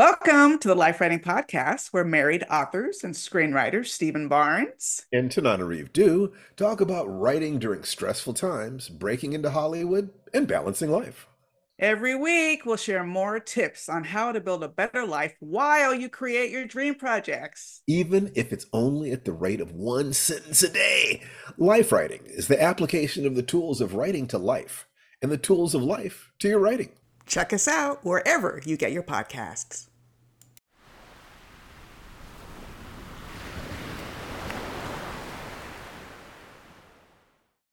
Welcome to the Life Writing Podcast, where married authors and screenwriters Steven Barnes and Tananarive Due talk about writing during stressful times, breaking into Hollywood, and balancing life. Every week, we'll share more tips on how to build a better life while you create your dream projects. Even if it's only at the rate of one sentence a day. Life writing is the application of the tools of writing to life and the tools of life to your writing. Check us out wherever you get your podcasts.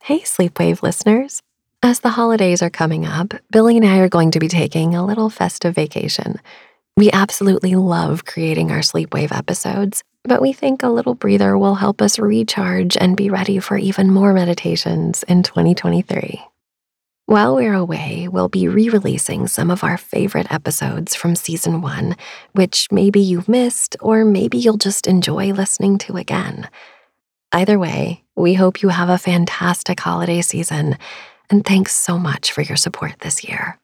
Hey, Sleepwave listeners. As the holidays are coming up, Billy and I are going to be taking a little festive vacation. We absolutely love creating our Sleepwave episodes, but we think a little breather will help us recharge and be ready for even more meditations in 2023. While we're away, we'll be re releasing some of our favorite episodes from season one, which maybe you've missed, or maybe you'll just enjoy listening to again. Either way, we hope you have a fantastic holiday season and thanks so much for your support this year.